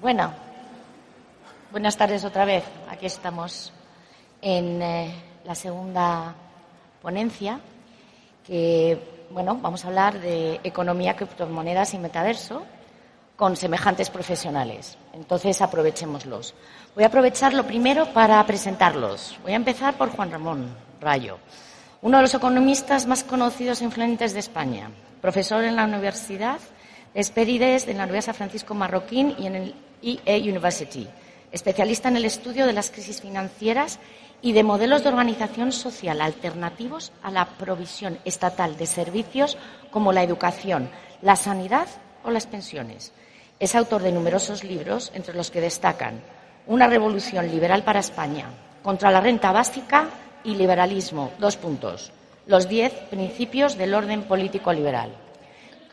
Bueno, buenas tardes otra vez. Aquí estamos en eh, la segunda ponencia que, bueno, vamos a hablar de economía, criptomonedas y metaverso con semejantes profesionales. Entonces, aprovechémoslos. Voy a aprovechar lo primero para presentarlos. Voy a empezar por Juan Ramón Rayo, uno de los economistas más conocidos e influyentes de España, profesor en la Universidad Esperides de la Universidad Francisco Marroquín y en el EA University, especialista en el estudio de las crisis financieras y de modelos de organización social alternativos a la provisión estatal de servicios como la educación, la sanidad o las pensiones. Es autor de numerosos libros, entre los que destacan Una revolución liberal para España, contra la renta básica y liberalismo. Dos puntos. Los diez principios del orden político liberal.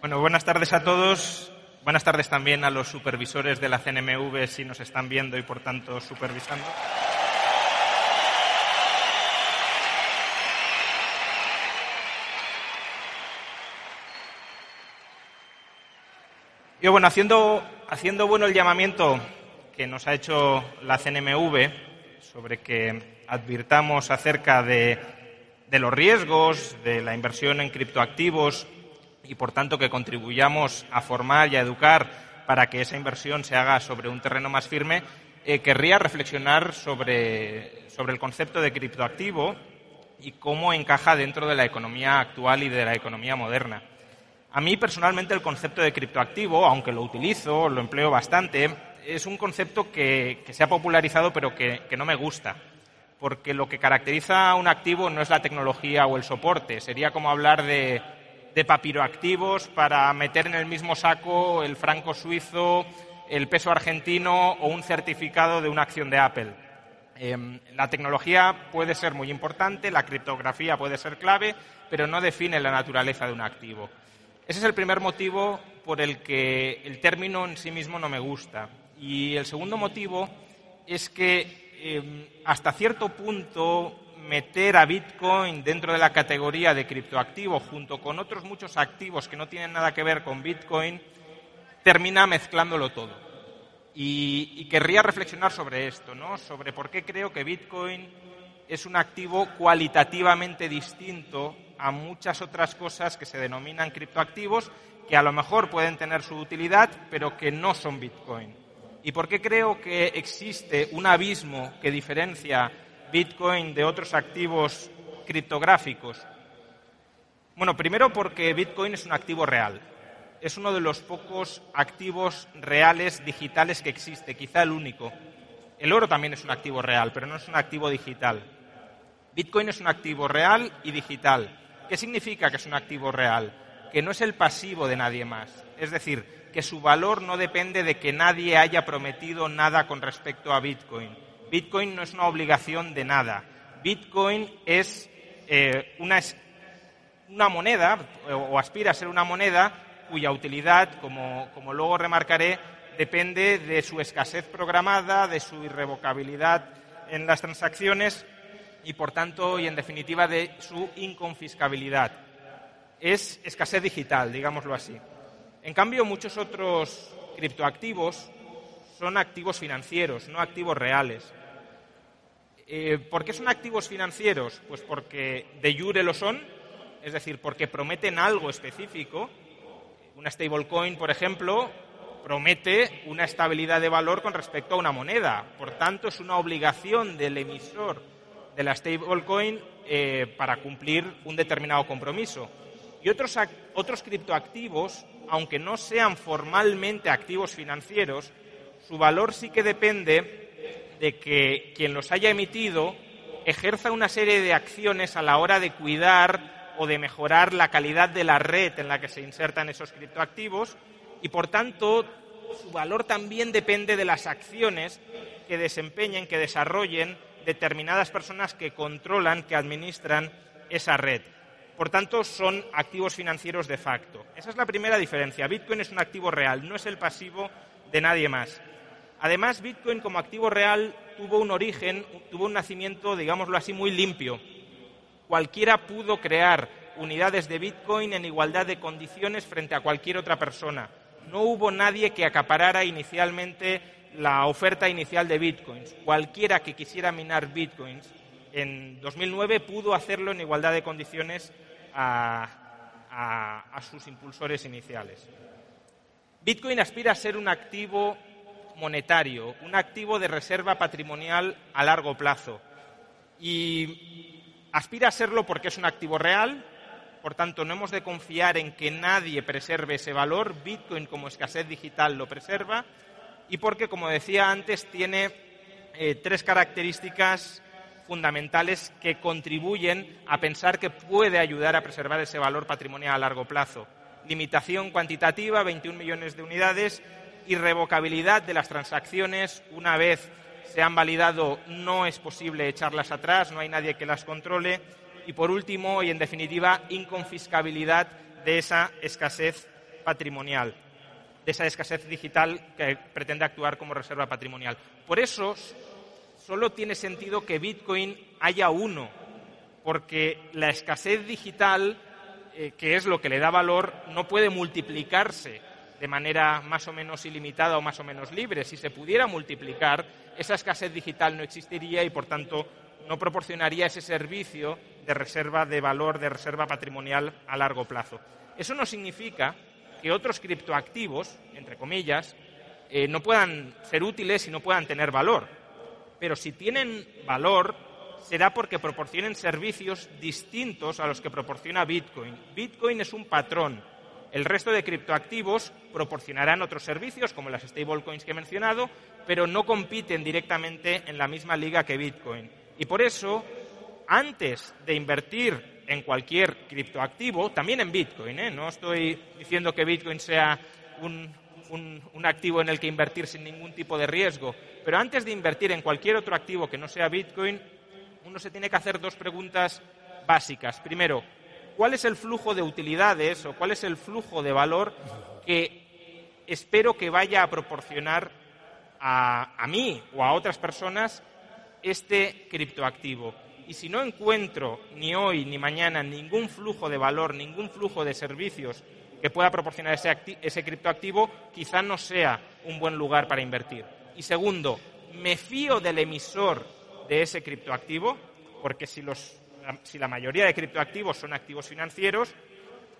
Bueno, buenas tardes a todos. Buenas tardes también a los supervisores de la CNMV si nos están viendo y por tanto supervisando. Y bueno, haciendo, haciendo bueno el llamamiento que nos ha hecho la CNMV sobre que advirtamos acerca de, de los riesgos de la inversión en criptoactivos y, por tanto, que contribuyamos a formar y a educar para que esa inversión se haga sobre un terreno más firme, eh, querría reflexionar sobre, sobre el concepto de criptoactivo y cómo encaja dentro de la economía actual y de la economía moderna. A mí personalmente el concepto de criptoactivo, aunque lo utilizo, lo empleo bastante, es un concepto que, se ha popularizado pero que, que, no me gusta, porque lo que caracteriza a un activo no es la tecnología o el soporte, sería como hablar de, de papiroactivos para meter en el mismo saco el franco suizo, el peso argentino o un certificado de una acción de Apple. Eh, la tecnología puede ser muy importante, la criptografía puede ser clave, pero no define la naturaleza de un activo. Ese es el primer motivo por el que el término en sí mismo no me gusta. Y el segundo motivo es que eh, hasta cierto punto meter a Bitcoin dentro de la categoría de criptoactivo junto con otros muchos activos que no tienen nada que ver con Bitcoin, termina mezclándolo todo. Y, y querría reflexionar sobre esto, ¿no? sobre por qué creo que Bitcoin es un activo cualitativamente distinto a muchas otras cosas que se denominan criptoactivos, que a lo mejor pueden tener su utilidad, pero que no son Bitcoin. ¿Y por qué creo que existe un abismo que diferencia Bitcoin de otros activos criptográficos? Bueno, primero porque Bitcoin es un activo real. Es uno de los pocos activos reales digitales que existe, quizá el único. El oro también es un activo real, pero no es un activo digital. Bitcoin es un activo real y digital. ¿Qué significa que es un activo real? Que no es el pasivo de nadie más. Es decir, que su valor no depende de que nadie haya prometido nada con respecto a Bitcoin. Bitcoin no es una obligación de nada. Bitcoin es eh, una, una, moneda, o aspira a ser una moneda, cuya utilidad, como, como luego remarcaré, depende de su escasez programada, de su irrevocabilidad en las transacciones y, por tanto, y en definitiva, de su inconfiscabilidad. Es escasez digital, digámoslo así. En cambio, muchos otros criptoactivos son activos financieros, no activos reales. Eh, ¿Por qué son activos financieros? Pues porque de jure lo son, es decir, porque prometen algo específico. Una stablecoin, por ejemplo, promete una estabilidad de valor con respecto a una moneda. Por tanto, es una obligación del emisor de la stablecoin eh, para cumplir un determinado compromiso. Y otros, otros criptoactivos, aunque no sean formalmente activos financieros, su valor sí que depende de que quien los haya emitido ejerza una serie de acciones a la hora de cuidar o de mejorar la calidad de la red en la que se insertan esos criptoactivos y, por tanto, su valor también depende de las acciones que desempeñen, que desarrollen determinadas personas que controlan, que administran esa red. Por tanto, son activos financieros de facto. Esa es la primera diferencia. Bitcoin es un activo real, no es el pasivo de nadie más. Además, Bitcoin como activo real tuvo un origen, tuvo un nacimiento, digámoslo así, muy limpio. Cualquiera pudo crear unidades de Bitcoin en igualdad de condiciones frente a cualquier otra persona. no hubo nadie que acaparara inicialmente la oferta inicial de bitcoins. Cualquiera que quisiera minar bitcoins en 2009 pudo hacerlo en igualdad de condiciones a, sus impulsores iniciales. Bitcoin aspira a ser un activo monetario, un activo de reserva patrimonial a largo plazo. Y aspira a serlo porque es un activo real, por tanto no hemos de confiar en que nadie preserve ese valor, Bitcoin como escasez digital lo preserva, y porque, como decía antes, tiene eh, tres características fundamentales que contribuyen a pensar que puede ayudar a preservar ese valor patrimonial a largo plazo. Limitación cuantitativa, 21 millones de unidades, irrevocabilidad de las transacciones. Una vez se han validado, no es posible echarlas atrás, no hay nadie que las controle. Y, por último, y en definitiva, inconfiscabilidad de esa escasez patrimonial, de esa escasez digital que pretende actuar como reserva patrimonial. Por eso, solo tiene sentido que Bitcoin haya uno, porque la escasez digital, eh, que es lo que le da valor, no puede multiplicarse de manera más o menos ilimitada o más o menos libre. Si se pudiera multiplicar, esa escasez digital no existiría y, por tanto, no proporcionaría ese servicio de reserva de valor, de reserva patrimonial a largo plazo. Eso no significa que otros criptoactivos, entre comillas, eh, no puedan ser útiles y no puedan tener valor pero si tienen valor será porque proporcionen servicios distintos a los que proporciona Bitcoin. Bitcoin es un patrón. El resto de criptoactivos proporcionarán otros servicios, como las stablecoins que he mencionado, pero no compiten directamente en la misma liga que Bitcoin. Y por eso, antes de invertir en cualquier criptoactivo, también en Bitcoin, ¿eh? no estoy diciendo que Bitcoin sea un, un, activo en el que invertir sin ningún tipo de riesgo. Pero antes de invertir en cualquier otro activo que no sea Bitcoin, uno se tiene que hacer dos preguntas básicas. Primero, ¿cuál es el flujo de utilidades o cuál es el flujo de valor que espero que vaya a proporcionar a, a mí o a otras personas este criptoactivo? Y si no encuentro ni hoy ni mañana ningún flujo de valor, ningún flujo de servicios que pueda proporcionar ese, criptoactivo, quizá no sea un buen lugar para invertir. Y segundo, me fío del emisor de ese criptoactivo, porque si, si la mayoría de criptoactivos son activos financieros,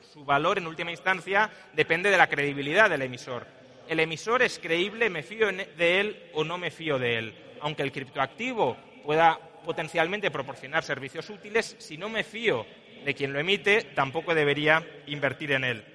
su valor en última instancia depende de la credibilidad del emisor. El emisor es creíble, me fío de él o no me fío de él. Aunque el criptoactivo pueda potencialmente proporcionar servicios útiles, si no me fío de quien lo emite, tampoco debería invertir en él.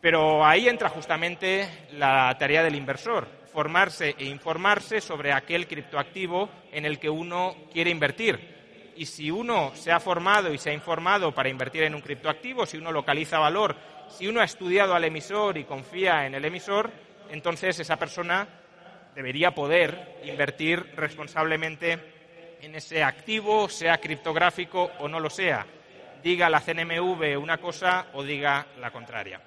Pero ahí entra justamente la tarea del inversor, formarse e informarse sobre aquel criptoactivo en el que uno quiere invertir. Y si uno se ha formado y se ha informado para invertir en un criptoactivo, si uno localiza valor, si uno ha estudiado al emisor y confía en el emisor, entonces esa persona debería poder invertir responsablemente en ese activo, sea criptográfico o no lo sea diga la CNMV una cosa o diga la contraria.